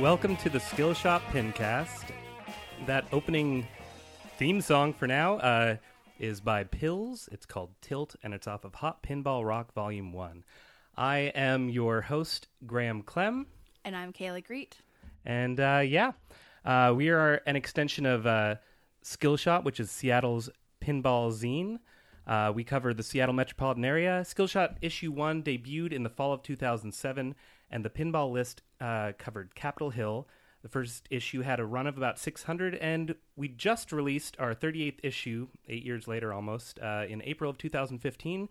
Welcome to the Skillshot Pincast. That opening theme song for now uh, is by Pills. It's called Tilt, and it's off of Hot Pinball Rock Volume 1. I am your host, Graham Clem. And I'm Kayla Greet. And uh, yeah, uh, we are an extension of uh, Skillshot, which is Seattle's pinball zine. Uh, we cover the Seattle metropolitan area. Skillshot issue one debuted in the fall of 2007, and the pinball list uh, covered Capitol Hill. The first issue had a run of about 600, and we just released our 38th issue, eight years later almost, uh, in April of 2015.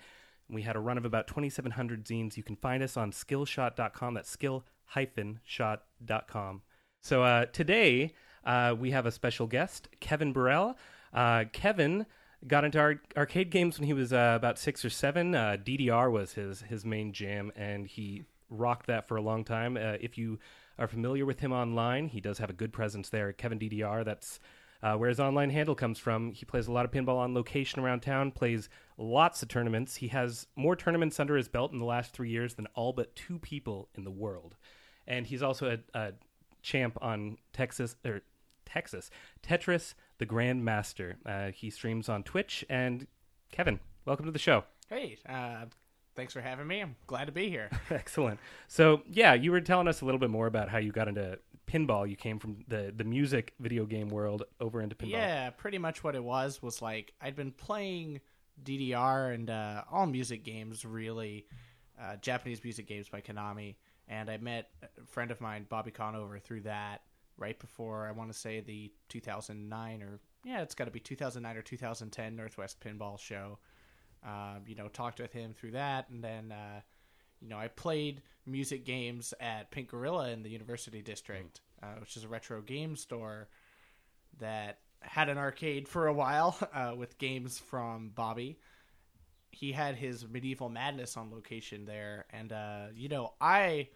We had a run of about 2,700 zines. You can find us on skillshot.com. That's skill-shot.com. So uh, today uh, we have a special guest, Kevin Burrell. Uh, Kevin got into ar- arcade games when he was uh, about six or seven. Uh, DDR was his his main jam, and he rocked that for a long time. Uh, if you are familiar with him online, he does have a good presence there. Kevin DDR. That's uh, where his online handle comes from. He plays a lot of pinball on location around town. Plays lots of tournaments. He has more tournaments under his belt in the last three years than all but two people in the world. And he's also a, a champ on Texas or Texas Tetris the Grandmaster. Uh, he streams on Twitch. And Kevin, welcome to the show. Hey, uh, thanks for having me. I'm glad to be here. Excellent. So, yeah, you were telling us a little bit more about how you got into pinball. You came from the the music video game world over into pinball. Yeah, pretty much what it was was like I'd been playing DDR and uh, all music games, really, uh, Japanese music games by Konami. And I met a friend of mine, Bobby Conover, through that right before I want to say the 2009 or yeah, it's got to be 2009 or 2010 Northwest Pinball Show. Um, you know, talked with him through that, and then uh, you know I played music games at Pink Gorilla in the University District, uh, which is a retro game store that had an arcade for a while uh, with games from Bobby. He had his Medieval Madness on location there, and uh, you know I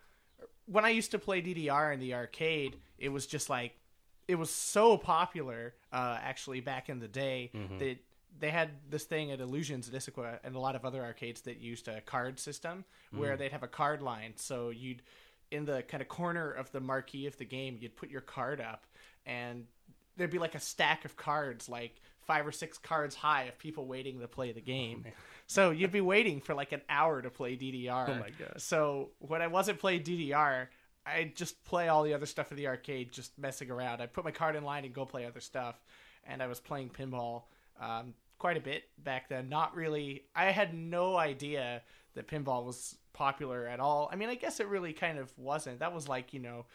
when I used to play DDR in the arcade, it was just like it was so popular uh, actually back in the day Mm-hmm. that they had this thing at Illusions at Issaquah and a lot of other arcades that used a card system Mm. where they'd have a card line. So you'd in the kind of corner of the marquee of the game, you'd put your card up and there'd be like a stack of cards, like five or six cards high of people waiting to play the game. so you'd be waiting for like an hour to play DDR. Oh my God. So when I wasn't playing DDR, I just play all the other stuff in the arcade, just messing around. I put my card in line and go play other stuff. And I was playing pinball um, quite a bit back then. Not really. I had no idea that pinball was popular at all. I mean, I guess it really kind of wasn't. That was like you know.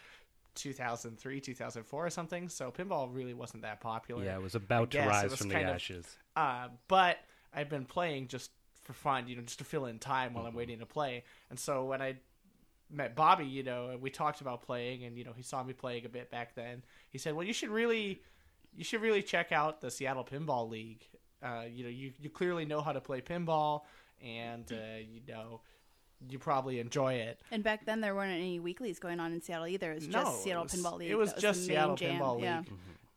2003, 2004 or something. So pinball really wasn't that popular. Yeah, it was about to rise from the kind of- ashes. Uh, but I've been playing just for fun, you know, just to fill in time while I'm Mm-hmm. waiting to play. And so when I met Bobby, you know, and we talked about playing, and you know, he saw me playing a bit back then. He said, "Well, you should really, you should really check out the Seattle Pinball League. Uh, you know, you you clearly know how to play pinball, and uh, you know." You probably enjoy it. And back then, there weren't any weeklies going on in Seattle either. It was No, just Seattle was- Pinball League. it was That just Seattle jam. Pinball Yeah. League.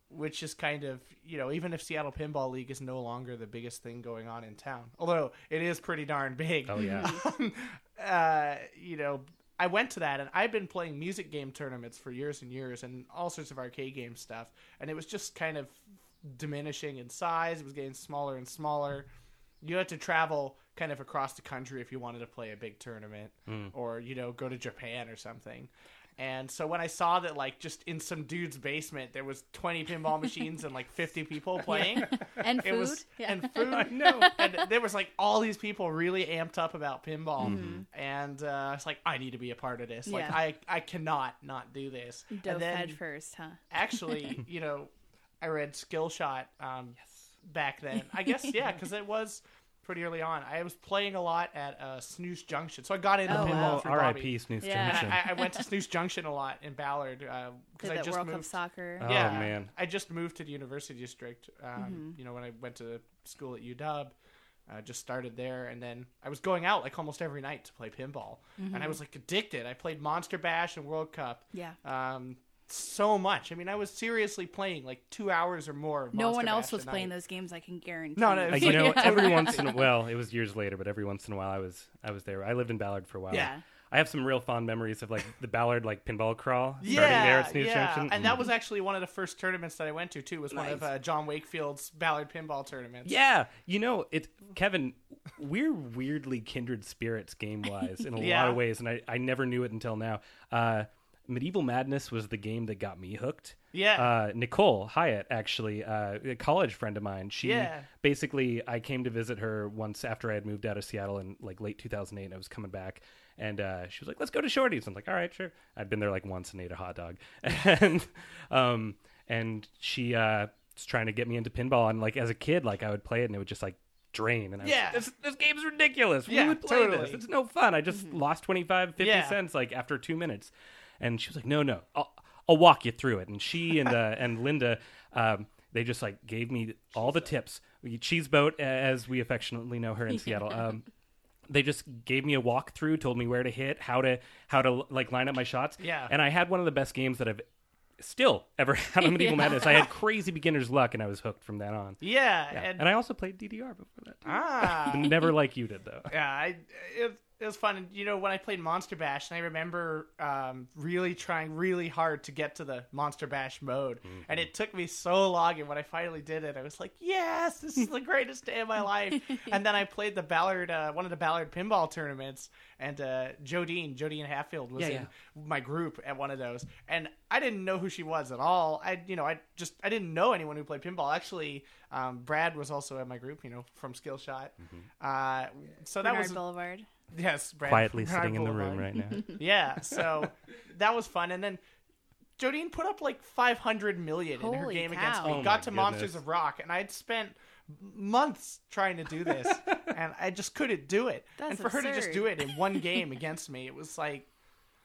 which is kind of you know even if Seattle Pinball League is no longer the biggest thing going on in town, although it is pretty darn big. Oh yeah. Um, uh, you know, I went to that and I've been playing music game tournaments for years and years and all sorts of arcade game stuff, and it was just kind of diminishing in size. It was getting smaller and smaller. You had to travel kind of across the country if you wanted to play a big tournament, or you know, go to Japan or something. And so when I saw that, like, just in some dude's basement, there was 20 pinball machines and like 50 people playing, And it food. was yeah. and food. no, and there was like all these people really amped up about pinball, and uh, I was like, I need to be a part of this. Like, I I cannot not do this. Dove and then head first, huh? actually, you know, I read Skillshot um, back then. I guess yeah, because it was pretty early on. I was playing a lot at uh, Snoose Junction, so I got into Oh, pinball wow. Oh, through R.I.P. Snoose Yeah. Junction. I, I went to Snoose Junction a lot in Ballard because Did I just World Cup moved. soccer. Oh, yeah, man. I just moved to the University District. Um, You know, when I went to school at UW, uh, just started there, and then I was going out like almost every night to play pinball, and I was like addicted. I played Monster Bash and World Cup. Yeah. Um, so much. I mean, I was seriously playing like two hours or more. Of No Monster one else Bash was playing night. those games. I can guarantee. No, no, Like, you know, every once in a well, it was years later, but every once in a while, I was I was there. I lived in Ballard for a while. Yeah. I have some real fond memories of like the Ballard like pinball crawl starting yeah, there at Snoose yeah. Junction. and that was actually one of the first tournaments that I went to too. Was one of uh, John Wakefield's Ballard pinball tournaments. Yeah, you know, it Kevin, we're weirdly kindred spirits game wise in a Yeah. lot of ways, and I, I never knew it until now. Uh, Medieval Madness was the game that got me hooked. Yeah. Uh, Nicole Hyatt, actually, uh, a college friend of mine. She Yeah. basically, I came to visit her once after I had moved out of Seattle in like late 2008. And I was coming back, and uh, she was like, "Let's go to Shorty's." I'm like, "All right, sure." I'd been there like once and ate a hot dog, and um, and she uh, was trying to get me into pinball. And like as a kid, like I would play it, and it would just like drain. And I was Yeah. like, this this game's ridiculous. Yeah, we would play totally. this. It's no fun. I just lost 25, 50 Yeah. cents like after two minutes. And she was like, "No, no, I'll, I'll walk you through it." And she and uh, and Linda, um, they just like gave me all the tips. We cheese boat, as we affectionately know her in Seattle. Um, they just gave me a walkthrough, told me where to hit, how to how to like line up my shots. Yeah. and I had one of the best games that I've still ever had on Medieval Yeah. Madness. I had crazy beginner's luck, and I was hooked from that on. Yeah, Yeah. and, And I also played DDR before that. Too. ah, Never like you did though. yeah, I, it, it was fun. And, you know, when I played Monster Bash, and I remember um, really trying really hard to get to the Monster Bash mode, and it took me so long. And when I finally did it, I was like, "Yes, this is the greatest day of my life!" and then I played the Ballard, uh, one of the Ballard pinball tournaments, and uh, Jodine, Jodine Hatfield was Yeah, in my group at one of those, and I didn't know who she was at all. I, you know, I just I didn't know anyone who played pinball. Actually, um, Brad was also at my group, you know, from Skillshot. Uh, so that Bernard was Boulevard. Yes, Brad, Quietly Bernard sitting in the room right now. Yeah, so that was fun. And then Jodine put up like 500 million in her game cow. against me. Oh Got to Monsters of Rock, and I'd spent months trying to do this, and I just couldn't do it. That's and for her to just do it in one game against me, it was like,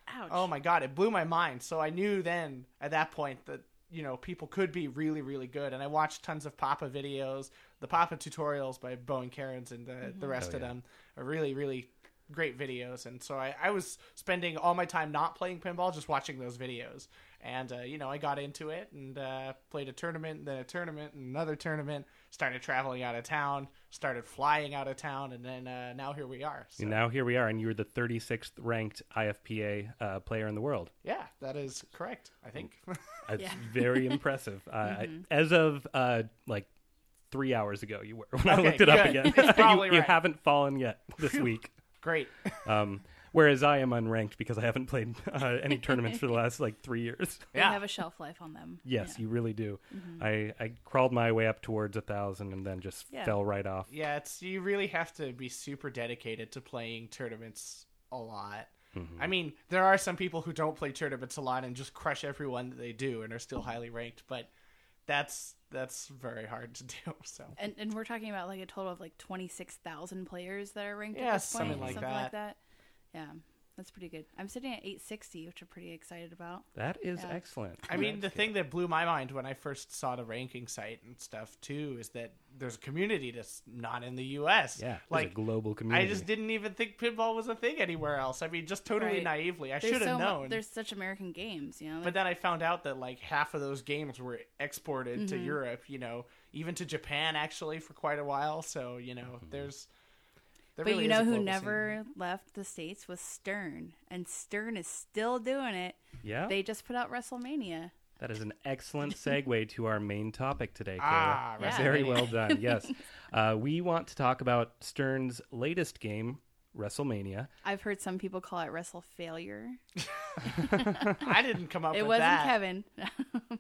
Ouch. oh my god, it blew my mind. So I knew then at that point that you know people could be really really good, and I watched tons of Papa videos, the Papa tutorials by Bowen Kerins and the, the mm-hmm. rest Oh, of yeah. them are really really great videos. And so I, I was spending all my time not playing pinball, just watching those videos. And uh, you know I got into it and uh, played a tournament, then a tournament, and another tournament. Started traveling out of town, started flying out of town, and then uh, now here we are. So, now here we are, and you're the 36th ranked IFPA uh, player in the world. yeah, that is correct. I think. It's Yeah. very impressive. Uh, I, as of uh, like three hours ago, you were when I looked it up again. It's probably you, you haven't fallen yet this week. Great. Um, whereas I am unranked because I haven't played uh, any tournaments for the last like three years. They Yeah. have a shelf life on them. Yes, Yeah. you really do. I, I crawled my way up towards a thousand and then just Yeah. fell right off. Yeah, it's you really have to be super dedicated to playing tournaments a lot. Mm-hmm. I mean, there are some people who don't play tournaments a lot and just crush everyone that they do and are still highly ranked, but that's that's very hard to do. So And, and we're talking about like a total of like 26,000 players that are ranked Yeah, at this point. something like something that. like that. Yeah, that's pretty good. I'm sitting at 860, which I'm pretty excited about. That is Yeah. excellent. I mean, the thing that blew my mind when I first saw the ranking site and stuff too is that there's a community that's not in the U.S. yeah, like like a global community. I just didn't even think pinball was a thing anywhere else. I mean, just totally Right. naively, I should have so mu- known. There's such American games, you know. But then I found out that like half of those games were exported Mm-hmm. to Europe, you know, even to Japan actually for quite a while. So you know, Mm-hmm. there's. There but really you know who global never left the states was Stern, and Stern is still doing it. yeah, They just put out WrestleMania. that is an excellent segue to our main topic today, Kayla. Ah, Yeah. Very well done. Yes, uh, we want to talk about Stern's latest game, WrestleMania. I've heard some people call it Wrestle Failure. I didn't come up with that. it wasn't that. Kevin.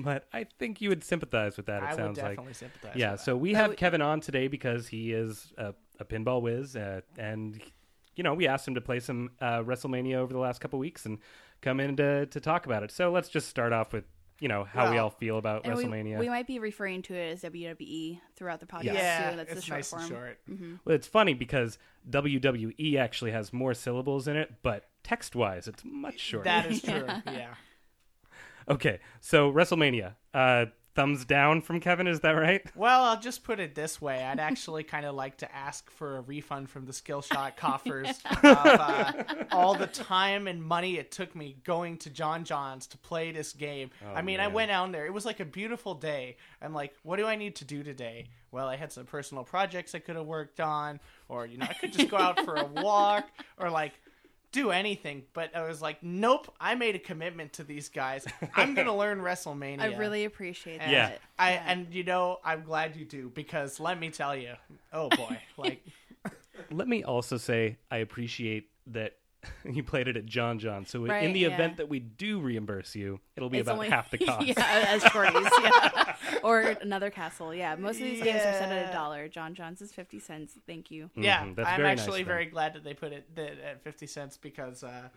But I think you would sympathize with that. It I would sounds like. definitely sympathize. Yeah, with so we have we- Kevin on today because he is a, a pinball whiz, uh, and you know we asked him to play some uh, WrestleMania over the last couple weeks and come in to to talk about it. So let's just start off with you know how we all feel about and we, WrestleMania. we might be referring to it as WWE throughout the podcast that. yeah, too. That's it's the short nice form. and short. Well, it's funny because WWE actually has more syllables in it, but text wise, it's much shorter. That is true. yeah. okay, so WrestleMania. Uh, thumbs down from Kevin, is that right? Well, I'll just put it this way. I'd actually kind of like to ask for a refund from the Skillshot coffers of uh, all the time and money it took me going to John John's to play this game. I mean, I went out there. It was like a beautiful day. I'm like, what do I need to do today? Well, I had some personal projects I could have worked on, or, you know, I could just go out for a walk, or like, do anything. But I was like, nope. I made a commitment to these guys. I'm gonna learn WrestleMania. I really appreciate And Yeah. that. I Yeah. and you know I'm glad you do because let me tell you, oh boy, like Let me also say I appreciate that you played it at John John. So in the yeah. event that we do reimburse you, it'll be It's about only- half the cost. yeah, as shorties. Yeah. or another castle. Yeah. Most of these games are set at a dollar. John John's is 50 cents. Thank you. yeah, Mhm, that's I'm very nice actually of very glad that they put it that at 50 cents because. uh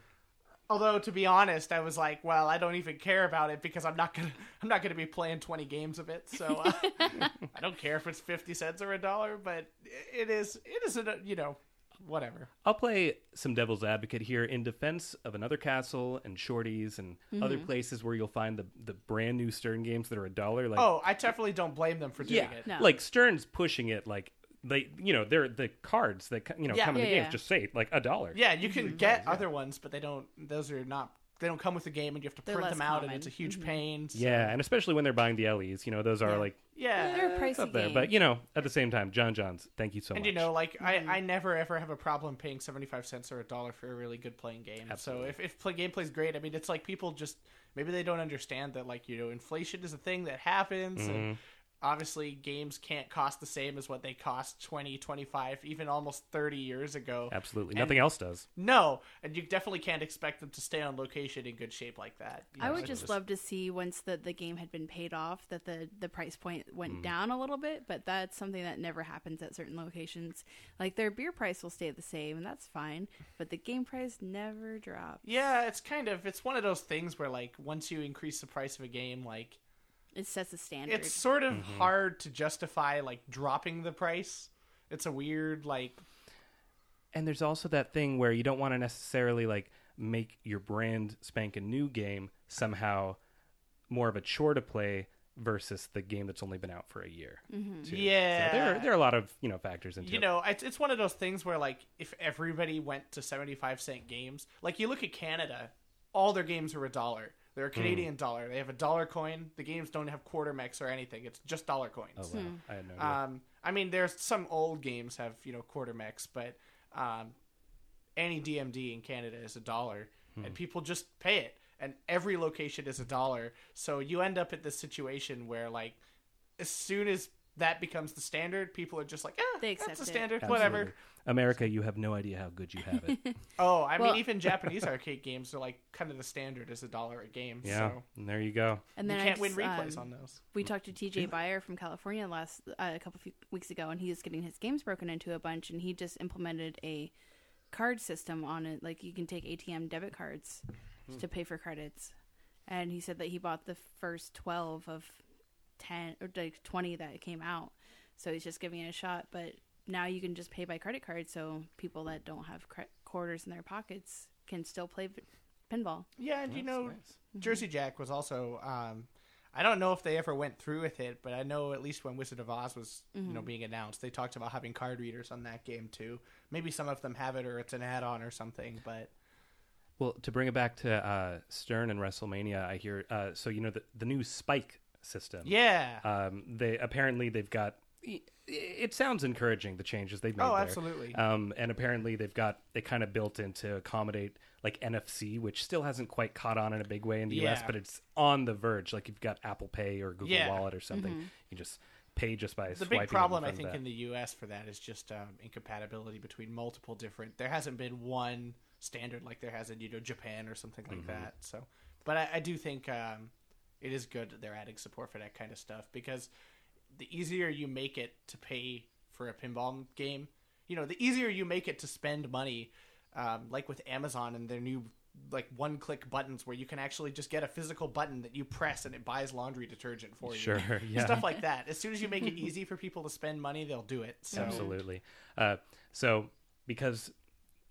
Although to be honest, I was like, well, I don't even care about it because I'm not gonna I'm not gonna be playing 20 games of it, so uh, I don't care if it's 50 cents or a dollar, but it is it is a you know whatever. I'll play some devil's advocate here in defense of another castle and shorties and other Mm-hmm. places where you'll find the the brand new Stern games that are a dollar. Like Oh, I definitely don't blame them for doing yeah, it. No. like Stern's pushing it like they you know they're the cards that you know Yeah. come in the Yeah, games yeah. just say like a dollar. Yeah, you can get other ones, but they don't. Those are not. They don't come with the game, and you have to They're print them out, and it's a huge Mhm. pain. so- Yeah, and especially when they're buying the LEs, you know, those are Yeah. like yeah. They're a it's pricey up there. game. But you know, at the same time, John Johns, thank you so and much. And you know, like Mm-hmm. I, I never ever have a problem paying seventy five cents or a dollar for a really good playing game. Absolutely. So if if play gameplay's great, I mean, it's like people just maybe they don't understand that like you know inflation is a thing that happens, Mm-hmm. and obviously games can't cost the same as what they cost 20, 25, even almost thirty years ago. absolutely and- nothing else does. No, and you definitely can't expect them to stay on location in good shape like that. You I know, would it's just love to see once the, the game had been paid off that the, the price point went Mm. down a little bit, but that's something that never happens at certain locations. Like their beer price will stay the same, and that's fine, but the game price never drops. Yeah, it's kind of it's one of those things where like once you increase the price of a game, like It sets a standard. it's sort of Mm-hmm. hard to justify like dropping the price. It's a weird like And there's also that thing where you don't want to necessarily like make your brand spanking new game somehow more of a chore to play versus the game that's only been out for a year. Mm-hmm. Yeah. so there there are a lot of you know factors into you it. know, it's it's one of those things where like if everybody went to 75 cent games, like you look at Canada, all their games are a dollar. They're a Mm. Canadian dollar. They have a dollar coin. The games don't have quarter mechs or anything. It's just dollar coins. Oh wow, Hmm. I had no idea. Um, I mean, there's some old games have you know quarter mechs, but um, any DMD in Canada is a dollar, Hmm. and people just pay it, and every location is a dollar. So you end up at this situation where like, as soon as that becomes the standard, people are just like, They that's accept the it. standard, Absolutely. whatever. America, you have no idea how good you have it. Oh, I Well- mean, even Japanese arcade games are like kind of the standard is a dollar a game. yeah, So and there you go. and you then I can't win just, replays um, on those. We talked to TJ Buyer from California last uh, a couple few weeks ago, and he was getting his games broken into a bunch, and he just implemented a card system on it. Like you can take ATM debit cards to pay for credits, and he said that he bought the first twelve of ten or like twenty that came out, so he's just giving it a shot. But now you can just pay by credit card, so people that don't have cre- quarters in their pockets can still play v- pinball. Yeah, and you know, nice. Jersey Jack was also. Um, I don't know if they ever went through with it, but I know at least when Wizard of Oz was, you know, being announced, they talked about having card readers on that game too. Maybe some of them have it, or it's an add-on or something. But Well, to bring it back to uh, Stern and WrestleMania, I hear. Uh, so you know the the new Spike system. yeah, Um, they apparently they've got. It sounds encouraging the changes they've made. oh, there. absolutely. Um, and apparently they've got it kind of built in to accommodate like NFC, which still hasn't quite caught on in a big way in the US, but it's on the verge. Like you've got Apple Pay or Google Yeah. Wallet or something. You just pay just by the swiping big problem, I think, that. in the U.S. for that is just um, incompatibility between multiple different. There hasn't been one standard like there has in you know Japan or something like Mm-hmm. that. So, but I, I do think um, it is good that they're adding support for that kind of stuff because the easier you make it to pay for a pinball game, you know, the easier you make it to spend money, um, like with Amazon and their new like one click buttons where you can actually just get a physical button that you press and it buys laundry detergent for you Sure, yeah. stuff like that. As soon as you make it easy for people to spend money, they'll do it. So Absolutely. Uh, so because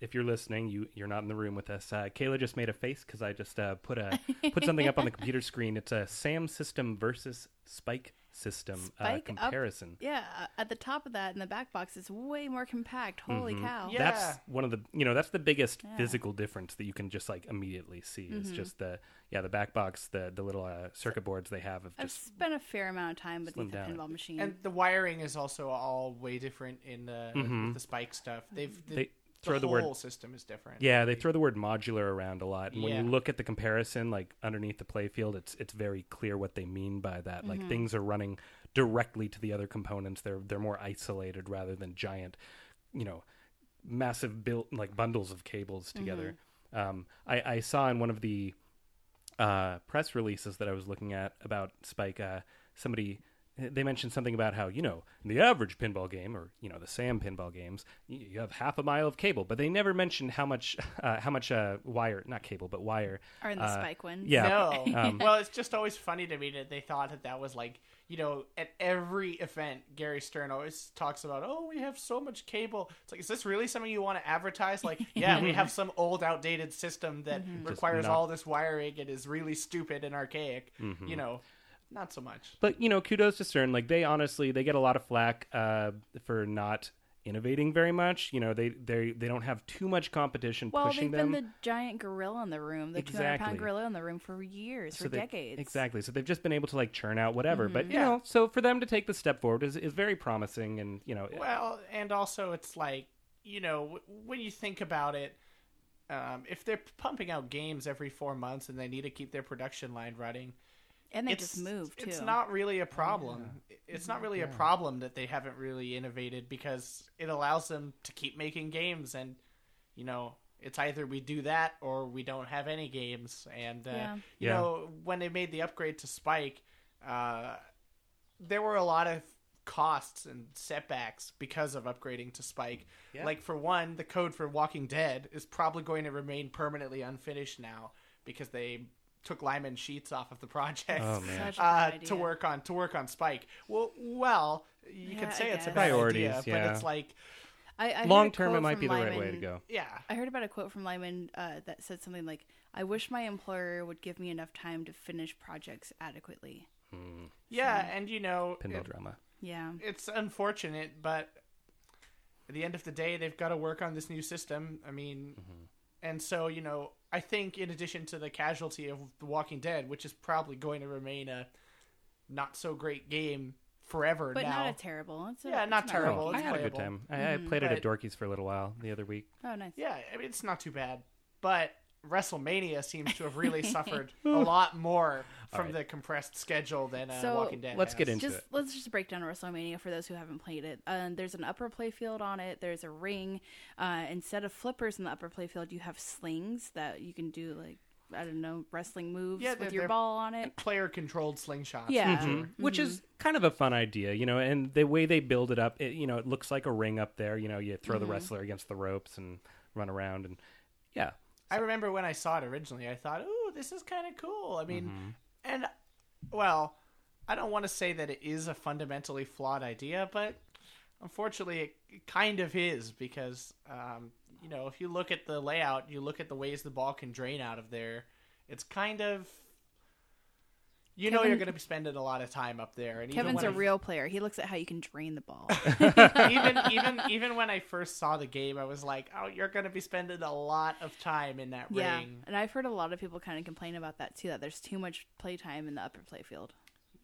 if you're listening, you you're not in the room with us. Uh, Kayla just made a face because I just uh, put a put something up on the computer screen. It's a Sam system versus Spike system uh, Spike up- comparison. Yeah, uh, at the top of that in the back box, it's way more compact. Holy cow! Yeah. That's one of the you know that's the biggest Yeah. physical difference that you can just like immediately see. Mm-hmm. It's just the yeah the back box the the little uh, circuit boards they have of I've just spent a fair amount of time with beneath the down pinball machine. and the wiring is also all way different in the with the spike stuff. They've, they throw the, the word whole system is different. yeah they throw the word modular around a lot. And when you look at the comparison like underneath the playfield it's it's very clear what they mean by that. Like things are running directly to the other components. They're they're more isolated rather than giant you know massive built like bundles of cables together. Um, I, I saw in one of the uh, press releases that I was looking at about Spike, uh, somebody they mentioned something about how you know in the average pinball game or you know the Sam pinball games you, you have half a mile of cable, but they never mentioned how much uh, how much uh, wire not cable but wire. Or in the uh, spike ones. Yeah, No. Um, well, it's just always funny to me that they thought that that was like, you know, at every event, Gary Stern always talks about, oh, we have so much cable. It's like, is this really something you want to advertise? Like, yeah, we have some old, outdated system that requires not- all this wiring and is really stupid and archaic. Mm-hmm. You know, not so much. But you know, kudos to Stern. Like they honestly, they get a lot of flack uh, for not innovating very much. You know, they they they don't have too much competition Well, pushing they've them. been the giant gorilla in the room, the 200 Exactly. pound gorilla in the room for years, for they- decades. Exactly. So they've just been able to like churn out whatever. But you Yeah. know, so for them to take the step forward is, is very promising. And you know, Well, and also it's like you know when you think about it, um, if they're pumping out games every four months and they need to keep their production line running, And they it's just moved, too. It's not really a problem. It's not really a problem that they haven't really innovated because it allows them to keep making games, and you know. It's either we do that or we don't have any games. And, uh, Yeah. you Yeah. know, when they made the upgrade to Spike, uh, there were a lot of costs and setbacks because of upgrading to Spike. Yeah. Like for one, the code for Walking Dead is probably going to remain permanently unfinished now because they took Lyman Sheets off of the project Oh, man. Uh, to work on to work on Spike. Well, well, you Yeah, could say it's a guess. bad Priorities, idea, yeah. but it's like I, I long term, it might from be the right way to go. yeah. I heard about a quote from Lyman uh, that said something like, "I wish my employer would give me enough time to finish projects adequately." Yeah, and you know, Pinball it- drama. Yeah, it's unfortunate, but at the end of the day, they've got to work on this new system. I mean, Mm-hmm. and so you know, I think in addition to the casualty of The Walking Dead, which is probably going to remain a not so great game forever but now. not a terrible. It's a, Yeah, not it's terrible. Oh, I it's had a good time. I, I mm-hmm. played it at But- Dorky's for a little while the other week. Oh, nice. Yeah, I mean, it's not too bad, but WrestleMania seems to have really suffered a lot more from right. the compressed schedule than uh, So, Walking Dead. let's has. get into just it. let's just break down WrestleMania for those who haven't played it. Uh, there's an upper playfield on it. There's a ring. Uh, instead of flippers in the upper playfield, you have slings that you can do like I don't know wrestling moves Yeah, with your ball on it. player-controlled slingshots. Yeah. for sure. Mm-hmm. which is kind of a fun idea, you know. And the way they build it up, it, you know, it looks like a ring up there. You know, you throw the wrestler against the ropes and run around, and yeah, I remember when I saw it originally, I thought, "Ooh, this is kind of cool." I mean, Mm-hmm. and well, I don't want to say that it is a fundamentally flawed idea, but unfortunately, it, it kind of is because um, you know, if you look at the layout, you look at the ways the ball can drain out of there, it's kind of you know you're going to be spending a lot of time up there. And Kevin's a I- real player. He looks at how you can drain the ball. even even even when I first saw the game, I was like, "Oh, you're going to be spending a lot of time in that yeah, ring." and I've heard a lot of people kind of complain about that too. That there's too much playtime in the upper playfield.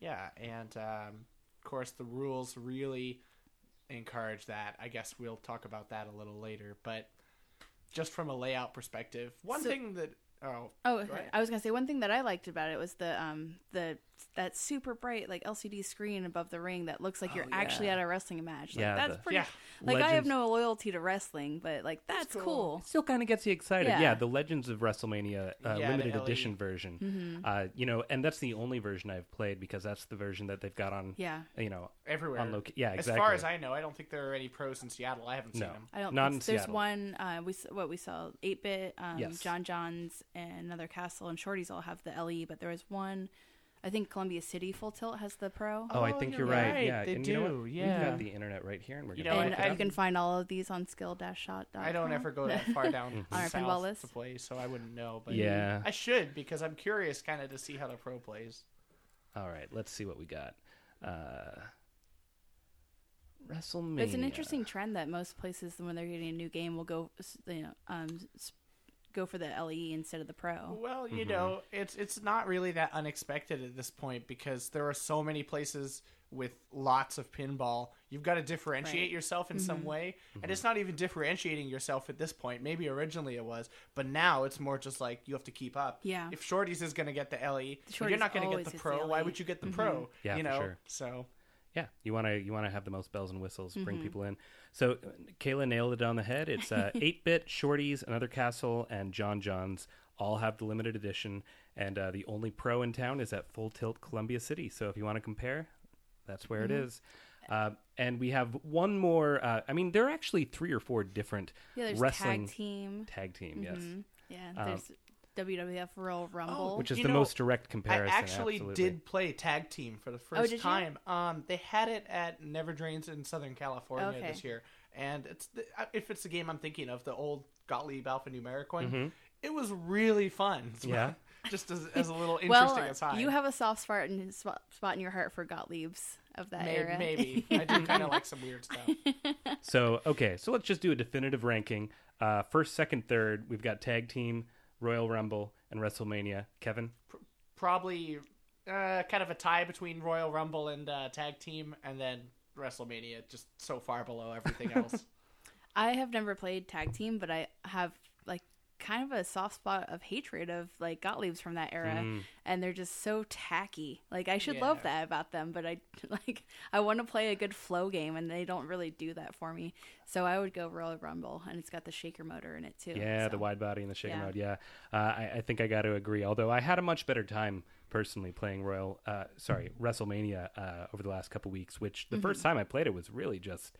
Yeah, and um, of course the rules really encourage that. I guess we'll talk about that a little later, but just from a layout perspective, one So- thing that oh Oh, ahead. I was gonna say one thing that I liked about it was the um the that super bright like LCD screen above the ring that looks like you're actually yeah. at a wrestling match. Like, Yeah, that's the- pretty. Yeah. Like I have no loyalty to wrestling, but like that's, cool. cool. still kind of gets you excited. Yeah. Yeah. the Legends of WrestleMania uh, Yeah, limited the LE. edition version. Uh, you know, and that's the only version I've played because that's the version that they've got on. Yeah. You know, everywhere. on loca- yeah, exactly. As far as I know, I don't think there are any pros in Seattle. I haven't seen them. I don't. Not think in there's Seattle. one. Uh, we what we saw eight bit. Um, Yes. John Johns and another castle and Shorties all have the LE, but there was one. I think Columbia City Full Tilt has the pro. Oh, I Oh, think you're you're right. right. Yeah, They and you know do, what? yeah. We've got the internet right here, and we're You gonna know, and look I- it you up. can find all of these on skill-shot. I don't ever go that far down On our south pinball list? to play, so I wouldn't know. But Yeah. I should because I'm curious, kind of, to see how the pro plays. All right, let's see what we got. Uh, WrestleMania. It's an interesting trend that most places, when they're getting a new game, will go, you know, um, s- go for the LE instead of the Pro. Well, you Mm-hmm. know, it's it's not really that unexpected at this point because there are so many places with lots of pinball. You've got to differentiate Right. yourself in Mm-hmm. some way, and it's not even differentiating yourself at this point. Maybe originally it was, but now it's more just like you have to keep up. Yeah. If Shorties is going to get the LE, but Shorties you're not going to get the Pro. the Why would you get the Pro? Yeah, you for know. sure. So Yeah, you want to you want to have the most bells and whistles, Mm-hmm. bring people in. So Kayla nailed it on the head. It's uh, 8-bit, Shorties, Another Castle, and John John's all have the limited edition, and uh, the only pro in town is at Full Tilt Columbia City. So if you want to compare, that's where it Mm-hmm. is. Uh, and we have one more. Uh, I mean, there are actually three or four different Yeah, wrestling tag team. tag team. Yes, Mhm. Yeah, Um, there's WWF Royal Rumble. which is You the know, most direct comparison. I actually absolutely. did play tag team for the Oh, first did you? time. Um, they had it at Never Drains in Southern California Okay. this year, and it's the, uh, if it's the game I'm thinking of, the old Gottlieb alphanumeric one. It was really fun. Mm-hmm. Yeah. just as, as a little interesting well, aside. you have a soft spot in, spot, spot in your heart for Gottlieb's of that May- era. maybe I do kind of like some weird stuff. So okay, so let's just do a definitive ranking. Uh, first, second, third. We've got tag team, Royal Rumble, and WrestleMania. Kevin. Probably uh, kind of a tie between Royal Rumble and uh, tag team, and then WrestleMania, just so far below everything else. I have never played tag team, but I have like kind of a soft spot of hatred of like Gottlieb's from that era, Mm. and they're just so tacky. Like I should love that about them, but I like I want to play a good flow game, and they don't really do that for me. So I would go Royal Rumble, and it's got the shaker motor in it too. Yeah, so. the wide body and the shaker Yeah. mode. Yeah, uh, I, I think I got to agree. Although I had a much better time personally playing Royal, uh, sorry, WrestleMania uh, over the last couple weeks. Which the first time I played it was really just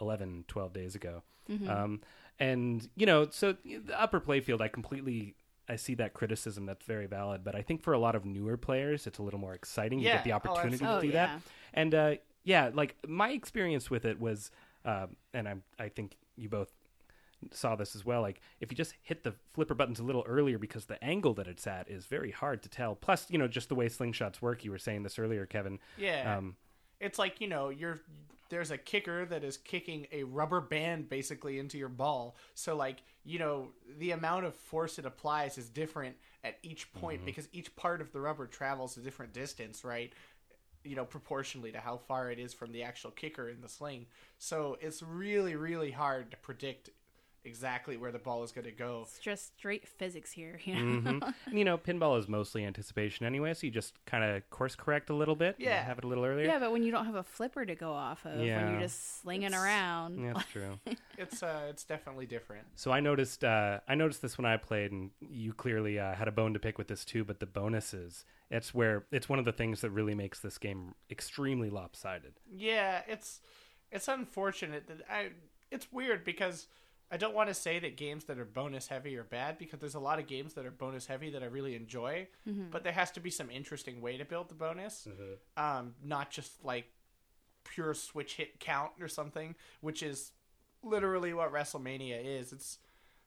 11, 12 days ago. Um, and you know, so the upper playfield, I completely. I see that criticism. That's very valid, but I think for a lot of newer players, it's a little more exciting. You Yeah. get the Oh, opportunity to do Oh, that. yeah. And uh, yeah, like my experience with it was, um, and I I think you both saw this as well. Like if you just hit the flipper buttons a little earlier because the angle that it's at is very hard to tell. Plus, you know, just the way slingshots work. You were saying this earlier, Kevin. Yeah. Um, it's like you know you're there's a kicker that is kicking a rubber band basically into your ball. So like you know the amount of force it applies is different at each point mm-hmm. because each part of the rubber travels a different distance right? You know proportionally to how far it is from the actual kicker in the sling. So it's really really hard to predict exactly where the ball is going to go It's just straight physics here. You know? mhm. And, you know, pinball is mostly anticipation anyway, so you just kind of course correct a little bit. Yeah. have it a little earlier. Yeah, but when you don't have a flipper to go off of, when you're just slinging It's- around, Yeah, that's true. it's uh it's definitely different So I noticed uh, I noticed this when I played, and you clearly uh, had a bone to pick with this too. But the bonuses, it's where it's one of the things that really makes this game extremely lopsided. Yeah, it's it's unfortunate that I it's weird because I don't want to say that games that are bonus heavy are bad because there's a lot of games that are bonus heavy that I really enjoy, but there has to be some interesting way to build the bonus. Um, not just like pure switch hit count or something, which is literally what WrestleMania is. It's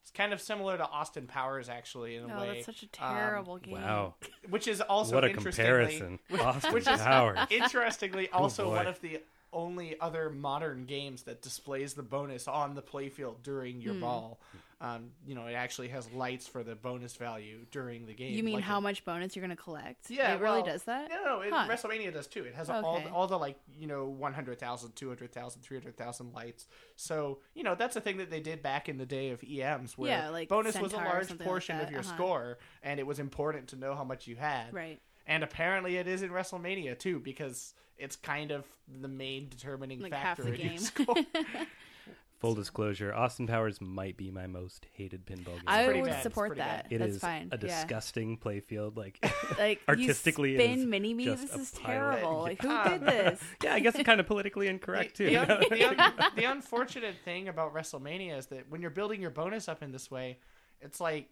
it's kind of similar to Austin Powers actually in a oh, way. that's such a Um, terrible game. Wow, which is also what a interestingly- comparison! Austin which is- Powers. Interestingly, also boy. one of the only other modern games that displays the bonus on the playfield during your ball. Um, you know, it actually has lights for the bonus value during the game. You mean like how it- much bonus you're going to collect? Yeah, it really well, does that. No, no, it, Huh. WrestleMania does too. It has all the, all the like you know 100,000, 200,000, 300,000 lights. So you know that's a thing that they did back in the day of EMs, where Yeah, like bonus was a large something like portion of your uh-huh. score, and it was important to know how much you had. Right. And apparently it is in WrestleMania too, because it's kind of the main determining Like factor the in your score. Full disclosure: Austin Powers might be my most hated pinball game. I would bad. Support that. bad. It That's is fine. a yeah. disgusting playfield. Like, Like artistically, you it spin is mini me. This is terrible. Like who did this? yeah, I guess it's kind of politically incorrect too. the, you un- the un- the unfortunate thing about WrestleMania is that when you're building your bonus up in this way, it's like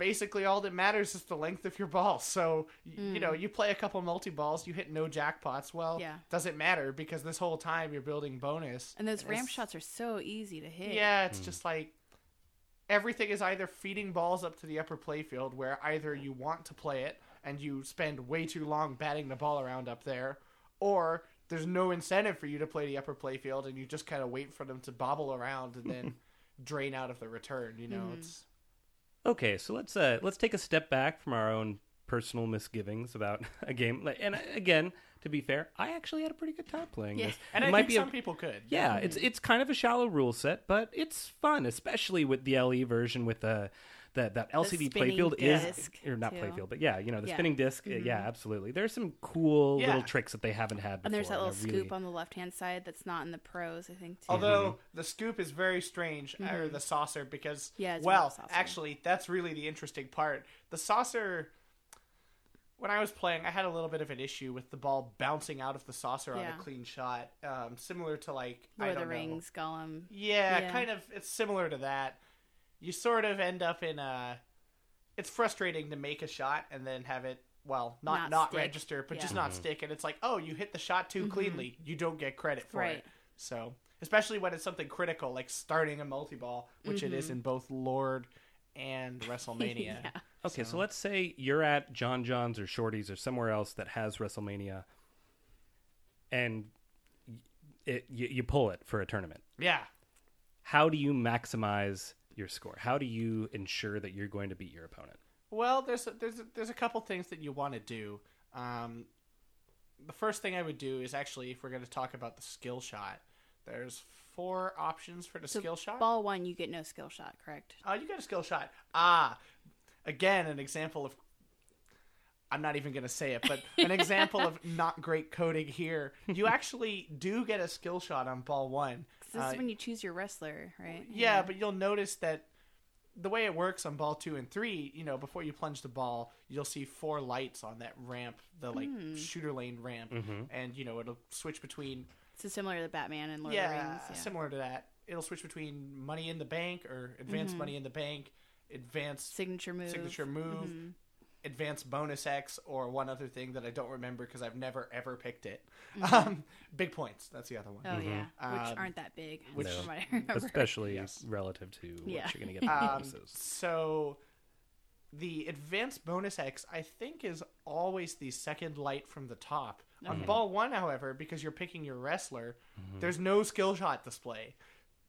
basically all that matters is the length of your ball. So y- you know, hmm. you play a couple multi balls, you hit no jackpots. Well, Yeah. doesn't matter because this whole time you're building bonus. And those ram shots are so easy to hit. Yeah, it's hmm. just like everything is either feeding balls up to the upper playfield where either you want to play it and you spend way too long batting the ball around up there, or there's no incentive for you to play the upper playfield and you just kind of wait for them to bobble around and then drain out of the return. You know, mm-hmm. it's Okay, so let's uh let's take a step back from our own personal misgivings about a game. Like, And uh, again, to be fair, I actually had a pretty good time playing Yeah. this. And it I might think be some a, people could. yeah, it's it's kind of a shallow rule set, but it's fun, especially with the LE version with the that that LCD playfield is or not too. playfield, but yeah, you know the Yeah. spinning disk uh, Yeah, absolutely. There's some cool Yeah. little tricks that they haven't had before. And there's that little they're really- scoop on the left hand side that's not in the pros, I think. Too. Although the scoop is very strange, or the saucer, because Mm-hmm. Yeah, it's well, saucer. actually, that's really the interesting part. The saucer. When I was playing, I had a little bit of an issue with the ball bouncing out of the saucer on a clean shot, um, similar to like Lord I of the don't know. Rings, Gollum. Yeah, Yeah. kind of. It's similar to that. You sort of end up in a. It's frustrating to make a shot and then have it well not Not not, register, but just Yeah. not mm-hmm. stick. And it's like, oh, you hit the shot too mm-hmm. cleanly. You don't get credit for Right. it. So especially when it's something critical like starting a multi ball, which it is mm-hmm. in both Lord and WrestleMania. yeah. Okay, so let's say you're at John John's or Shorty's or somewhere else that has WrestleMania, and it, you, you pull it for a tournament. Yeah. How do you maximize your score? How do you ensure that you're going to beat your opponent? Well, there's a, there's a, there's a couple things that you want to do. Um, the first thing I would do is actually, if we're going to talk about the skill shot, there's four options for the So skill shot. Ball one, you get no skill shot, correct? Oh, you got a skill shot. Ah, again, an example of. I'm not even going to say it, but an example of not great coding here. You actually do get a skill shot on ball one. 'Cause this Uh, is when you choose your wrestler, right? yeah, but you'll notice that the way it works on ball two and three, you know, before you plunge the ball, you'll see four lights on that ramp, the like Hmm. shooter lane ramp, and you know it'll switch between so similar to Batman and Lord yeah, of the Rings. Yeah. similar to that. It'll switch between money in the bank or advanced money in the bank, advanced Signature move. signature move, advanced bonus X, or one other thing that I don't remember because I've never ever picked it. Um, big points. That's the other one. Oh yeah, which Um, aren't that big, which- from what I remember. Especially Yes. relative to Yeah. what you're going to get. Um, so the advanced bonus X, I think, is always the second light from the top. On ball one, however, because you're picking your wrestler, there's no skill shot display.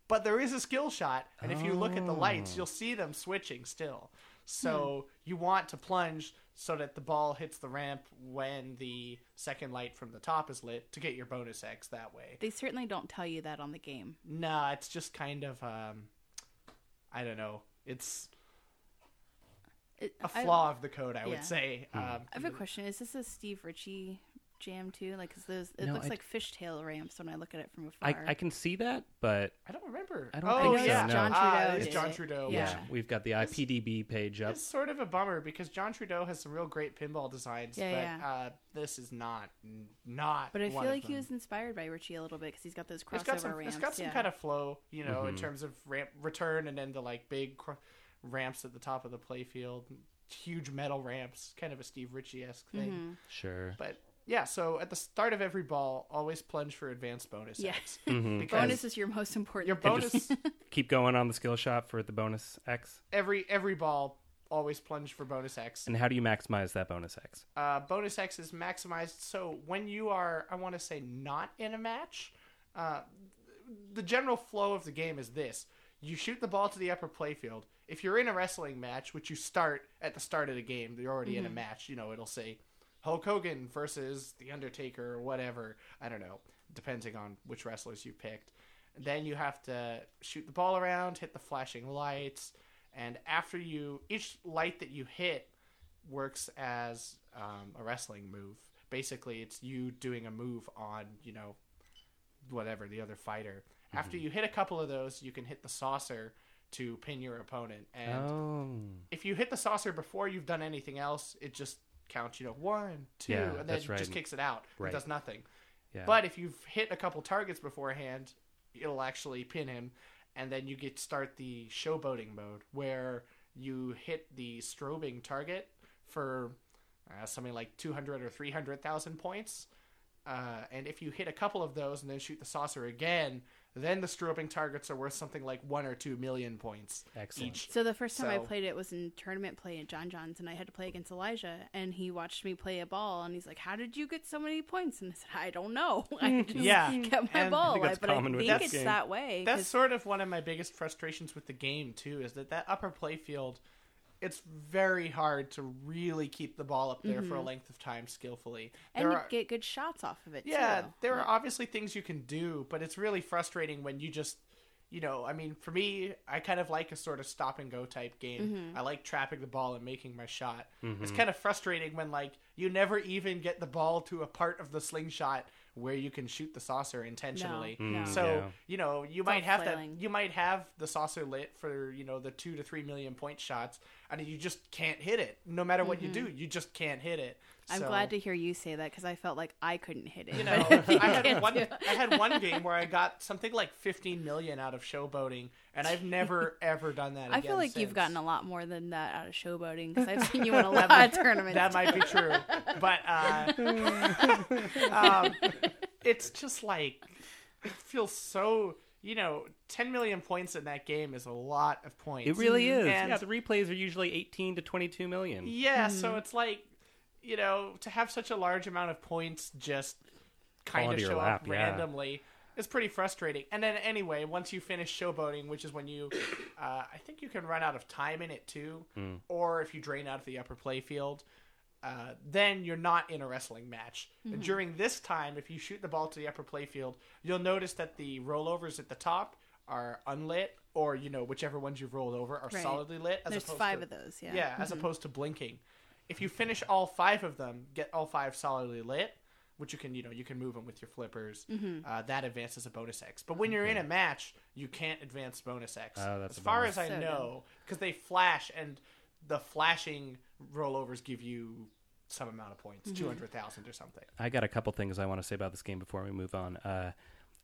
But there is a skill shot, and if you look at the lights, you'll see them switching still. So you want to plunge so that the ball hits the ramp when the second light from the top is lit to get your bonus X that way. They certainly don't tell you that on the game. Nah, it's just kind of um I don't know. It's It, a I- flaw of the code, I yeah. would say. Um, I have a question. Is this a Steve Ritchie jam too? Like, cause those it No, looks I- like fishtail ramps when I look at it from I, afar. I can see that, but I don't remember. I don't oh, think so, yeah. no. John Ah, Trudeau it's did John it. Trudeau. Yeah. which we've got the IPDB page up. It's sort of a bummer because John Trudeau has some real great pinball designs, Yeah, but yeah. Uh, this is not not. but I one feel of like he them. was inspired by Ritchie a little bit because he's got those crossover It's got some. ramps. It's got some yeah. kind of flow, you know, Mm-hmm. in terms of ramp return and then the like big cr- ramps at the top of the playfield, huge metal ramps, kind of a Steve Ritchie esque thing. Mm-hmm. Sure. But yeah, so at the start of every ball, always plunge for advanced bonus. Yeah. X. Mm-hmm. Bonus is your most important. your thing. bonus Keep going on the skill shot for the bonus X. every every ball always plunge for bonus X. And how do you maximize that bonus X? Uh, bonus X is maximized so when you are, I want to say, not in a match, uh, the general flow of the game is this: you shoot the ball to the upper playfield. If you're in a wrestling match, which you start at the start of the game, you're already in a match. You know, it'll say Hulk Hogan versus The Undertaker or whatever. I don't know, depending on which wrestlers you picked. Then you have to shoot the ball around, hit the flashing lights, and after you, each light that you hit works as um, a wrestling move. Basically, it's you doing a move on, you know, whatever the other fighter. After you hit a couple of those, you can hit the saucer to pin your opponent. And Oh. if you hit the saucer before you've done anything else, it just counts, you know, one, two, Yeah, and then right. just kicks it out. Right. It does nothing. Yeah. But if you've hit a couple targets beforehand, it'll actually pin him, and then you get start the showboating mode where you hit the strobing target for uh, something like two hundred or three hundred thousand points, uh, and if you hit a couple of those and then shoot the saucer again, then the strobing targets are worth something like one or two million points Excellent. each. So the first time I played it was in tournament play at John John's, and I had to play against Elijah, and he watched me play a ball, and he's like, "How did you get so many points?" And I said, "I don't know. I mm, just Yeah, get my and I ball, think that's but I common with think this it's game. that way." That's 'cause- sort of one of my biggest frustrations with the game too, is that that upper playfield it's very hard to really keep the ball up there for a length of time skillfully. and There you are- get good shots off of it. yeah, too. there are obviously things you can do, but it's really frustrating when you just, you know, I mean, for me, I kind of like a sort of stop and go type game. Mm-hmm. I like trapping the ball and making my shot. It's kind of frustrating when like you never even get the ball to a part of the slingshot where you can shoot the saucer intentionally. No, no. So mm, yeah. you know you It's might have flailing. that. You might have the saucer lit for you know the two to three million point shots, and you just can't hit it. No matter what you mm-hmm. do, you just can't hit it. I'm So- glad to hear you say that because I felt like I couldn't hit it. you know, you I had one. I had one game where I got something like 15 million out of showboating, and I've never ever done that. I again feel like you've gotten a lot more than that out of showboating because I've seen you in a lot of tournaments. That might be true, but uh, um, it's just like it feels so. You know, 10 million points in that game is a lot of points. It really is. And- yeah, the replays are usually 18 to 22 million. Yeah, so it's like, you know, to have such a large amount of points just kind Fall of show lap, up yeah. randomly is pretty frustrating. And then anyway, once you finish showboating, which is when you, uh, I think you can run out of time in it too, Hmm. or if you drain out of the upper playfield. Uh, then you're not in a wrestling match. And During this time, if you shoot the ball to the upper playfield, you'll notice that the rollovers at the top are unlit, or you know whichever ones you've rolled over are Right. solidly lit. As There's opposed five to, of those. Yeah. yeah, as opposed to blinking. If you finish all five of them, get all five solidly lit, which you can, you know, you can move them with your flippers. Uh, that advances a bonus X. But when you're in a match, you can't advance bonus X. Oh, that's as far bonus. as I So know, because they flash, and the flashing rollovers give you some amount of points, two hundred thousand or something. I got a couple things I want to say about this game before we move on. Uh,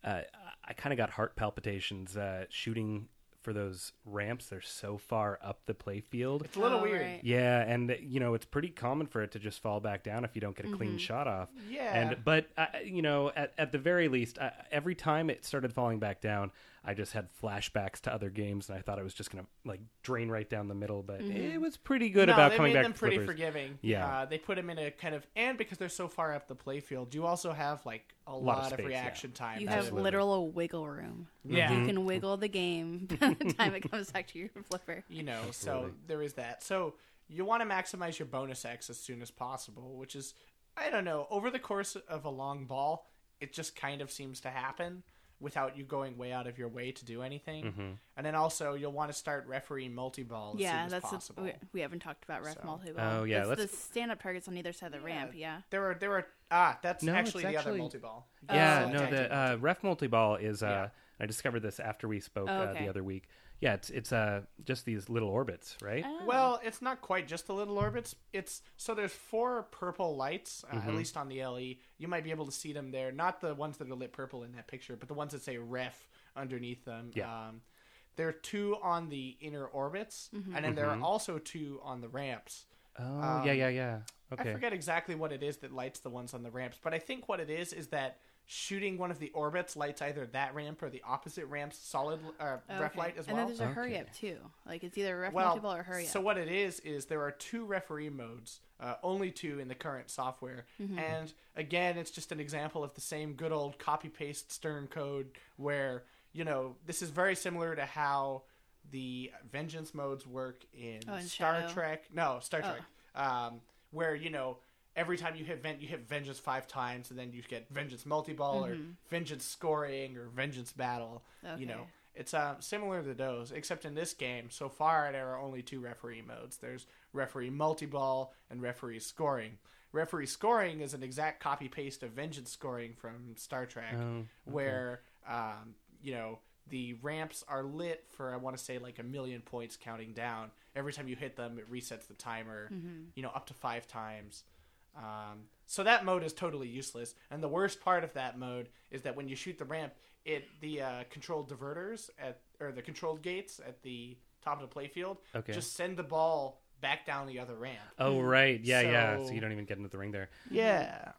uh, I kind of got heart palpitations uh, shooting for those ramps. They're so far up the play field. It's a little Oh, weird. right. Yeah, and you know it's pretty common for it to just fall back down if you don't get a clean shot off. Yeah. and but uh, you know at, at the very least, uh, every time it started falling back down, I just had flashbacks to other games, and I thought it was just gonna like drain right down the middle. But it was pretty good no, about they coming made back. them pretty flippers. forgiving. Yeah. uh, they put them in a kind of, and because they're so far up the playfield, you also have like a lot lot, of of, space, yeah. reaction time. You have. Absolutely. literal wiggle room. Yeah. You can wiggle the game by the time it comes back to your flipper. you know so there is that so you want to maximize your bonus x as soon as possible which is i don't know over the course of a long ball it just kind of seems to happen without you going way out of your way to do anything Mm-hmm. and then also you'll want to start refereeing multi-ball as soon Yeah, as that's possible the, we, we haven't talked about ref So- multi ball. Oh, yeah, That's let's- the stand up targets on either side of the ramp. Yeah. there are there are ah that's No, actually it's the other multi-ball Yeah, Oh, no, the uh, ref multi ball is. Uh, Yeah. I discovered this after we spoke Oh, uh, the other week. Yeah, it's it's uh, just these little orbits, right? Oh. Well, it's not quite just the little orbits. It's so there's four purple lights, uh, Mm-hmm. at least on the LE. You might be able to see them there. Not the ones that are lit purple in that picture, but the ones that say ref underneath them. Yeah. Um, there are two on the inner orbits, Mm-hmm. and then there are also two on the ramps. Oh, Um, yeah, yeah, yeah. Okay. I forget exactly what it is that lights the ones on the ramps, but I think what it is is that shooting one of the orbits lights either that ramp or the opposite ramp's solid uh, Oh, ref light as well. and then there's a hurry up too. Like it's either ref well, multi or hurry up. So what it is is there are two referee modes, uh, only two in the current software, Mm-hmm. and again, it's just an example of the same good old copy paste Stern code where you know this is very similar to how the vengeance modes work in, Oh, in Star Shadow? Trek. No, Star Oh. Trek, um, where you know. Every time you hit vent, you hit vengeance five times, and then you get vengeance multi-ball or vengeance scoring or vengeance battle. You know, Mm-hmm. It's uh, similar to those, except in this game, so far there are only two referee modes. There's referee multi-ball and referee scoring. Referee scoring is an exact copy paste of vengeance scoring from Star Trek, Oh, where um, you know the ramps are lit for I want to say like a million points counting down. Every time you hit them, it resets the timer. You know, up to five times. Um, so that mode is totally useless. And the worst part of that mode is that when you shoot the ramp, it the uh, controlled diverters at or the controlled gates at the top of the playfield Okay. just send the ball back down the other ramp. Oh, right. Yeah, yeah. So So- you don't even get into the ring there. Yeah.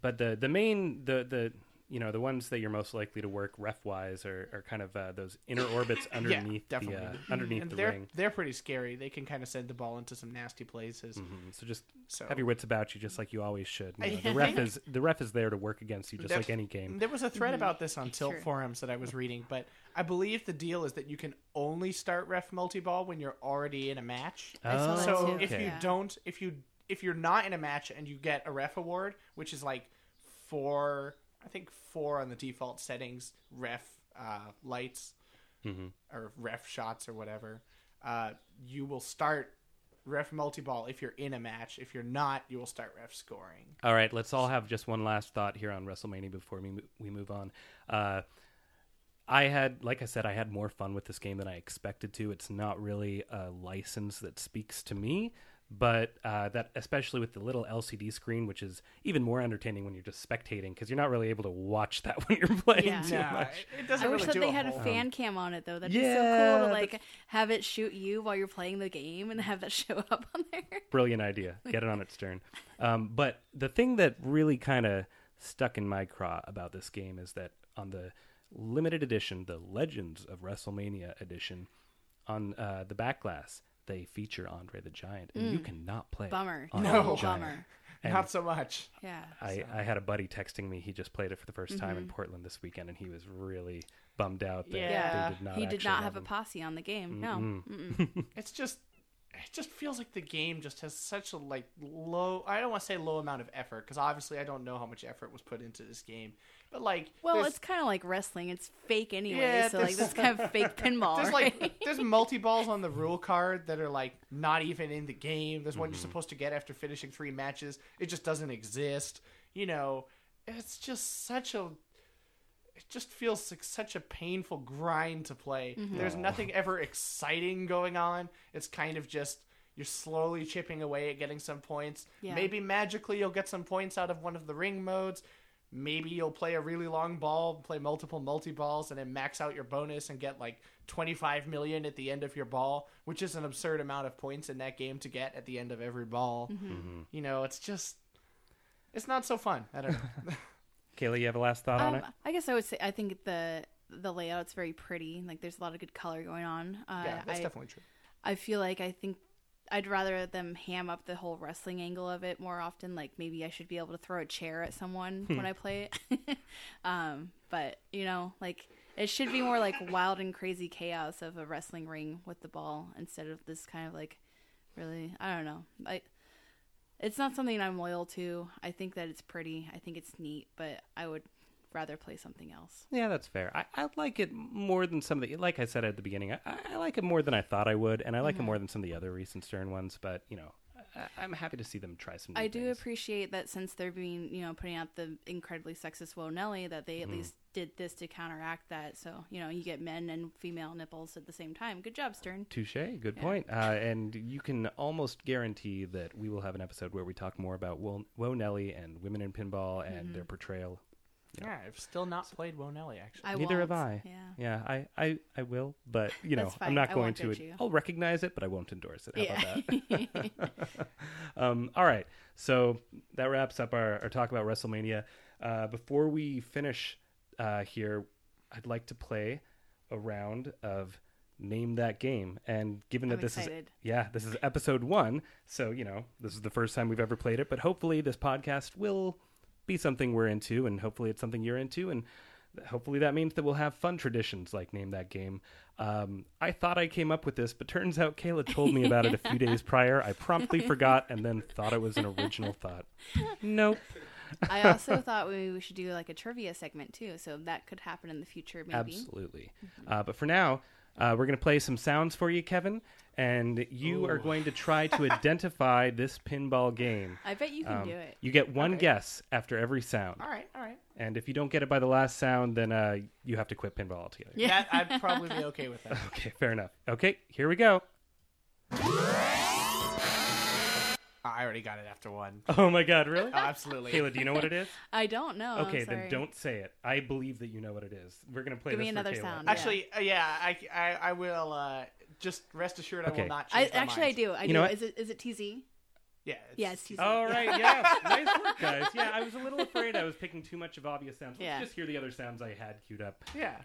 But the the main the the you know the ones that you're most likely to work ref wise are, are kind of uh, those inner orbits underneath the definitely. uh, underneath and the they're ring. they're pretty scary. They can kind of send the ball into some nasty places. Mhm. So just So have your wits about you, just like you always should. You know, the ref is the ref is there to work against you, just There- like any game. There was a thread about this on Tilt True. forums that I was reading, but I believe the deal is that you can only start ref multi-ball when you're already in a match. I saw that so too. if you don't, if you if you're not in a match and you get a ref award, which is like four, I think four on the default settings, ref uh, lights Mhm. or ref shots or whatever, uh, you will start ref multi-ball if you're in a match. If you're not, you will start ref scoring. All right, let's all have just one last thought here on WrestleMania before we we move on. Uh, I had, like I said, I had more fun with this game than I expected to. It's not really a license that speaks to me, but uh, that especially with the little LCD screen, which is even more entertaining when you're just spectating because you're not really able to watch that when you're playing Yeah. too No, much. it, it doesn't I really wish that do they a had a fan cam on it though. That'd be so cool to like have it shoot you while you're playing the game and have that show up on there. brilliant idea. Get it on its turn. Um, but the thing that really kind of stuck in my craw about this game is that on the limited edition, the Legends of WrestleMania edition, on uh, the back glass, they feature Andre the Giant, and you cannot play Mm. Bummer. Andre No. the Giant. Bummer. And Not so much. Yeah. I, I had a buddy texting me. He just played it for the 1st time in Mm-hmm. Portland this weekend, and he was really bummed out that Yeah. they did not. he did not have a posse on the game. No. Mm-mm. Mm-mm. it's just it just feels like the game just has such a like low i don't want to say low amount of effort because obviously i don't know how much effort was put into this game but like Well, it's kind of like wrestling. It's fake anyway. Yeah, so like this kind of fake pinball. there's right? like there's multi balls on the rule card that are like not even in the game there's one you're mm-hmm. supposed to get after finishing three matches it just doesn't exist you know it's just such a it just feels like such a painful grind to play. Mm-hmm. There's nothing ever exciting going on. It's kind of just you're slowly chipping away at getting some points. Yeah. Maybe magically you'll get some points out of one of the ring modes. Maybe you'll play a really long ball, play multiple multi balls, and then max out your bonus and get like 25 million at the end of your ball, which is an absurd amount of points in that game to get at the end of every ball. Mm-hmm. Mm-hmm. You know, it's just, it's not so fun. I don't know. Kayla, you have a last thought on Um, it? I guess I would say I think the the layout's very pretty. Like there's a lot of good color going on. Uh, yeah, that's I, definitely true. I feel like I think I'd rather them ham up the whole wrestling angle of it more often. Like maybe I should be able to throw a chair at someone Hmm. when I play it. um, but you know, like it should be more like wild and crazy chaos of a wrestling ring with the ball instead of this kind of like really I don't know. I it's not something I'm loyal to. I think that it's pretty. I think it's neat, but I would rather play something else. Yeah, that's fair. I, I like it more than some of the, like I said at the beginning, I, I like it more than I thought I would, and I Mm-hmm. like it more than some of the other recent Stern ones, but, you know, I, I'm happy to see them try some new I do things. appreciate that since they're being, you know, putting out the incredibly sexist Whoa Nellie, that they at Mm-hmm. least did this to counteract that. So, you know, you get men and female nipples at the same time. Good job, Stern. Touche. Good Yeah. point. Uh, and you can almost guarantee that we will have an episode where we talk more about Wo, Whoa Nellie and women in pinball and Mm-hmm. their portrayal. Yeah, I've still not played Whoa Nellie actually. I Neither have won't. I. Yeah. Yeah, I, I, I will, but you know, I'm not I going to. judge. I'll recognize it, but I won't endorse it. How Yeah. about that? um, all right, so that wraps up our, our talk about WrestleMania. Uh, before we finish uh, here, I'd like to play a round of name that game. And given that I'm this excited. is yeah, this is episode one, so you know this is the first time we've ever played it. But hopefully, this podcast will be something we're into, and hopefully, it's something you're into, and hopefully that means that we'll have fun traditions like name that game. Um, I thought I came up with this, but turns out Kayla told me about it a few days prior. I promptly forgot and then thought it was an original thought. Nope. I also thought we, we should do like a trivia segment too. So that could happen in the future, maybe. Absolutely. Uh, but for now, uh, we're going to play some sounds for you, Kevin, and you are going to try to identify this pinball game. I bet you can Um, do it. You get one Okay. guess after every sound, All right, all right. and if you don't get it by the last sound, then uh, you have to quit pinball altogether. Yeah. That I'd probably be okay with that. Okay, fair enough. Okay, here we go. I already got it after one. Oh my God, really? Oh, absolutely. Kayla, do you know what it is? I don't know. I'm okay, then don't say it. I believe that you know what it is. We're gonna play Give this me for another Kayla. sound. Actually, uh, yeah, I, I, I will. Uh, just rest assured, I will not. I Change my actually I do. I You do. know what? Is it is it TZ? Yeah. It's, Yes, he's- All right, yeah, nice work, guys. Yeah, I was a little afraid I was picking too much of obvious sounds. Let's Yeah. just hear the other sounds I had queued up. yeah.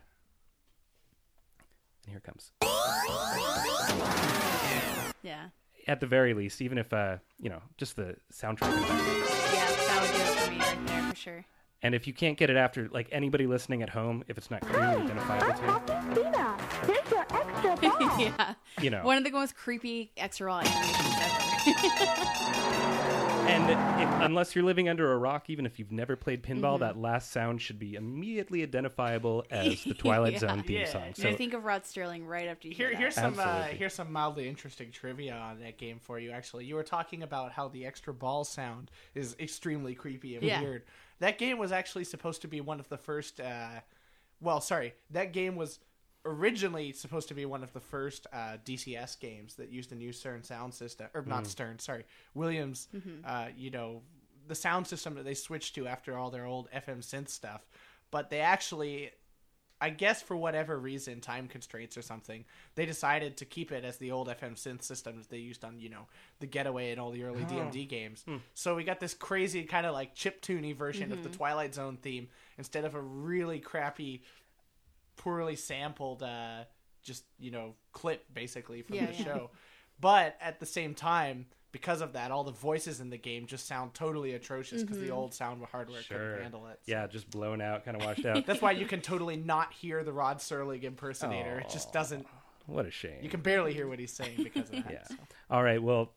And here it comes. Yeah. At the very least, even if uh, you know, just the soundtrack. in the background. Yeah, that would do it for me right there for sure. And if you can't get it after, like anybody listening at home, if it's not clearly identifiable to Christina, here's your extra ball. yeah. you, you know. One of the most creepy extra raw animations ever. And if, unless you're living under a rock, even if you've never played pinball, that last sound should be immediately identifiable as the Twilight Yeah. Zone theme Yeah. song. So So think of Rod Serling right after you hear, Here, that. here's some uh, here's some mildly interesting trivia on that game for you. Actually, you were talking about how the extra ball sound is extremely creepy and Yeah. weird. That game was actually supposed to be one of the first. Uh, well, sorry, that game was originally supposed to be one of the first uh, DCS games that used the new Stern sound system, or not Stern, sorry, Williams. Uh, you know, the sound system that they switched to after all their old FM synth stuff. But they actually I guess for whatever reason, time constraints or something, they decided to keep it as the old FM synth systems they used on, you know, the Getaway and all the early DMD games. So we got this crazy kind of like chip tuney version of the Twilight Zone theme instead of a really crappy, poorly sampled, uh, just you know, clip basically from Yeah, the yeah. show. But at the same time. Because of that, all the voices in the game just sound totally atrocious because the old sound hardware Sure. couldn't handle it. So- yeah, just blown out, kind of washed out. that's why you can totally not hear the Rod Serling impersonator. It just doesn't. what a shame. You can barely hear what he's saying because of that. Yeah. so. All right. Well,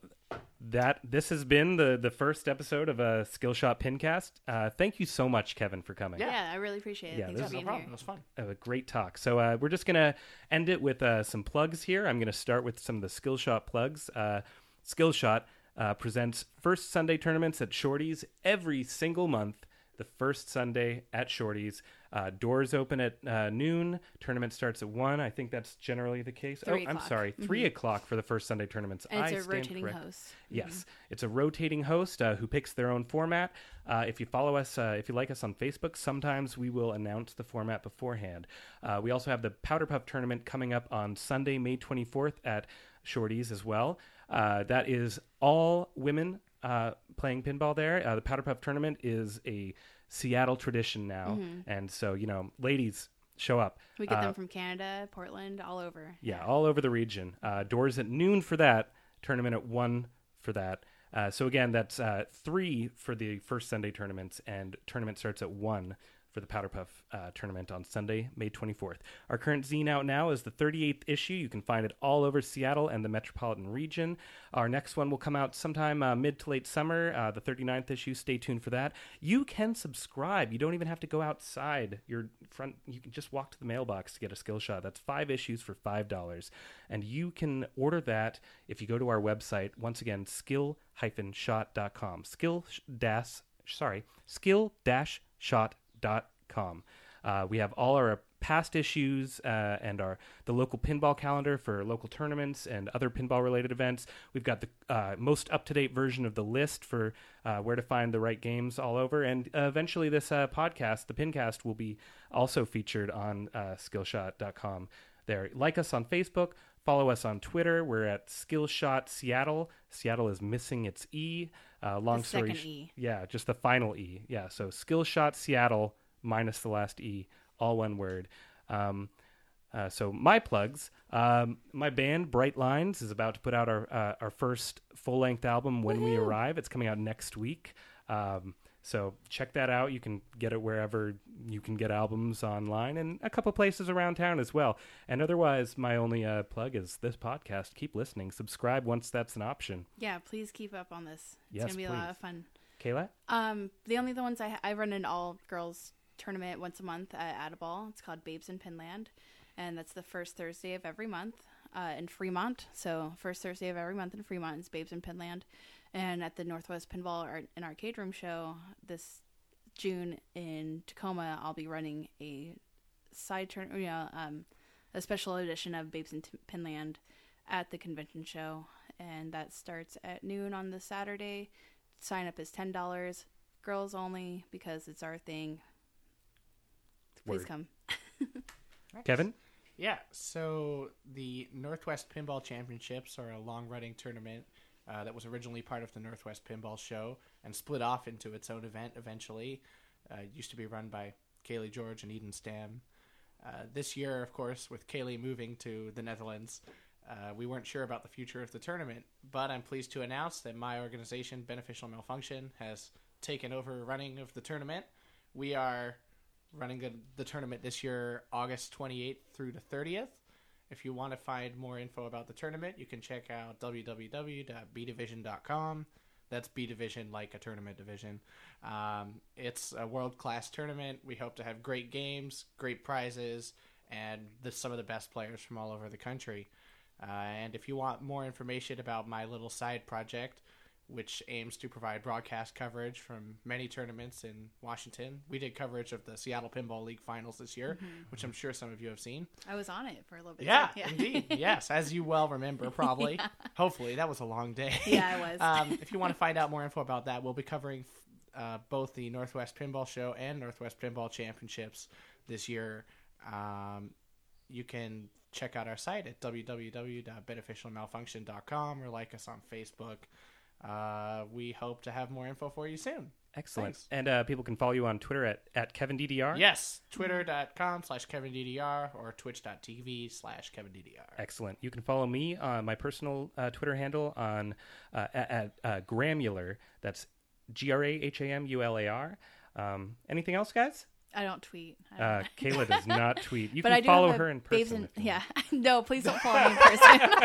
that this has been the the first episode of a Skillshot Pincast. Uh, thank you so much, Kevin, for coming. yeah. I really appreciate it. Yeah, Thanks this for is No being problem. here. It was fun. a great talk. So uh, we're just gonna end it with uh, some plugs here. I'm gonna start with some of the Skillshot plugs. Uh, Skillshot uh, presents first Sunday tournaments at Shorties every single month. The first Sunday at Shorties. Uh, doors open at uh, noon. Tournament starts at one. I think that's generally the case. Three oh, I'm o'clock. sorry, 3 o'clock for the first Sunday tournaments. And it's I a rotating correct. host. Yes, it's a rotating host uh, who picks their own format. Uh, if you follow us, uh, if you like us on Facebook, sometimes we will announce the format beforehand. Uh, we also have the Powder Puff tournament coming up on Sunday, May 24th at Shorties as well. Uh, that is all women uh, playing pinball there. Uh, the Powder Puff tournament is a Seattle tradition now, and so you know, ladies, show up. We get Uh, them from Canada, Portland, all over. yeah, all over the region. Uh, doors at noon for that. Tournament at one for that. Uh, so again, that's uh, three for the first Sunday tournaments, and tournament starts at one for the Powder Puff uh, tournament on Sunday, May 24th. Our current zine out now is the 38th issue. You can find it all over Seattle and the metropolitan region. Our next one will come out sometime uh, mid to late summer, uh, the 39th issue. Stay tuned for that. You can subscribe. You don't even have to go outside your front. You can just walk to the mailbox to get a skill shot. That's five issues for $5. And you can order that if you go to our website. Once again, skill-shot.com. Skill dash, sorry, skill-shot.com. Uh, we have all our past issues uh, and our the local pinball calendar for local tournaments and other pinball related events. We've got the uh, most up to date version of the list for uh, where to find the right games all over. And uh, eventually, this uh, podcast, the Pincast, will be also featured on uh, Skillshot.com. There, like us on Facebook. Follow us on Twitter. We're at Skillshot Seattle. Seattle is missing its E. Uh, long The story. second E. Yeah, just the final E. Yeah, so Skillshot Seattle minus the last E, all one word. Um, uh, so my plugs, um, my band Bright Lines is about to put out our uh, our first full length album when we arrive. It's coming out next week. Um, so check that out. You can get it wherever you can get albums online, and a couple places around town as well. And otherwise, my only uh, plug is this podcast. Keep listening. Subscribe once that's an option. Yeah, please keep up on this. It's Yes, gonna be a lot of fun. Kayla. Um, the only the ones I I run an all girls tournament once a month at Add-a-Ball. It's called Babes in Pinland, and that's the first Thursday of every month uh, in Fremont. So first Thursday of every month in Fremont is Babes in Pinland, and at the Northwest Pinball Art and Arcade Room show this June in Tacoma, I'll be running a side turn, you know, um, a special edition of Babes in T- Pinland at the convention show, and that starts at noon on the Saturday. Sign up is ten dollars, girls only because it's our thing. Please Word. come. Kevin. Yeah, so the Northwest Pinball Championships are a long running tournament uh, that was originally part of the Northwest Pinball Show and split off into its own event eventually. Uh, used to be run by Cayle George and Eden Stamm. Uh, this year, of course, with Cayle moving to the Netherlands, uh, we weren't sure about the future of the tournament, but I'm pleased to announce that my organization, Beneficial Malfunction, has taken over running of the tournament. We are running the, the tournament this year, August 28th through the 30th. If you want to find more info about the tournament, you can check out www.bdivision.com. That's B Division, like a tournament division. Um, it's a world class tournament. We hope to have great games, great prizes, and the, some of the best players from all over the country. Uh, and if you want more information about my little side project, which aims to provide broadcast coverage from many tournaments in Washington, we did coverage of the Seattle Pinball League finals this year, which I'm sure some of you have seen. I was on it for a little bit. Yeah, too. indeed. yes, as you well remember, probably. Hopefully, that was a long day. Yeah, it was. um, if you want to find out more info about that, we'll be covering uh, both the Northwest Pinball Show and Northwest Pinball Championships this year. Um, you can check out our site at www.beneficialmalfunction.com or like us on Facebook. Uh, we hope to have more info for you soon. Excellent. Thanks. And uh, people can follow you on Twitter at, at KevinDDR. Yes, twitter.com slash KevinDDR or twitch.tv slash KevinDDR. Excellent. You can follow me on my personal uh, Twitter handle on uh, at, at uh, Grahamular. That's G R A H A M U L A R. Um, anything else, guys? I don't tweet. I don't Uh, Kayla does not tweet. You but can I do follow her in person. and- if you yeah, no, please don't follow me in person.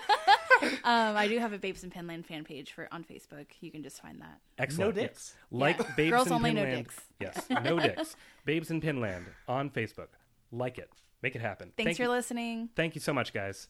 um, I do have a Babes and Pinland fan page for on Facebook. You can just find that. Excellent. No Yeah. dicks. Like Yeah. Babes Girls in only, no Pinland. dicks. Yes, no dicks. Babes in Pinland on Facebook. Like it. Make it happen. Thanks Thank for you. listening. Thank you so much, guys.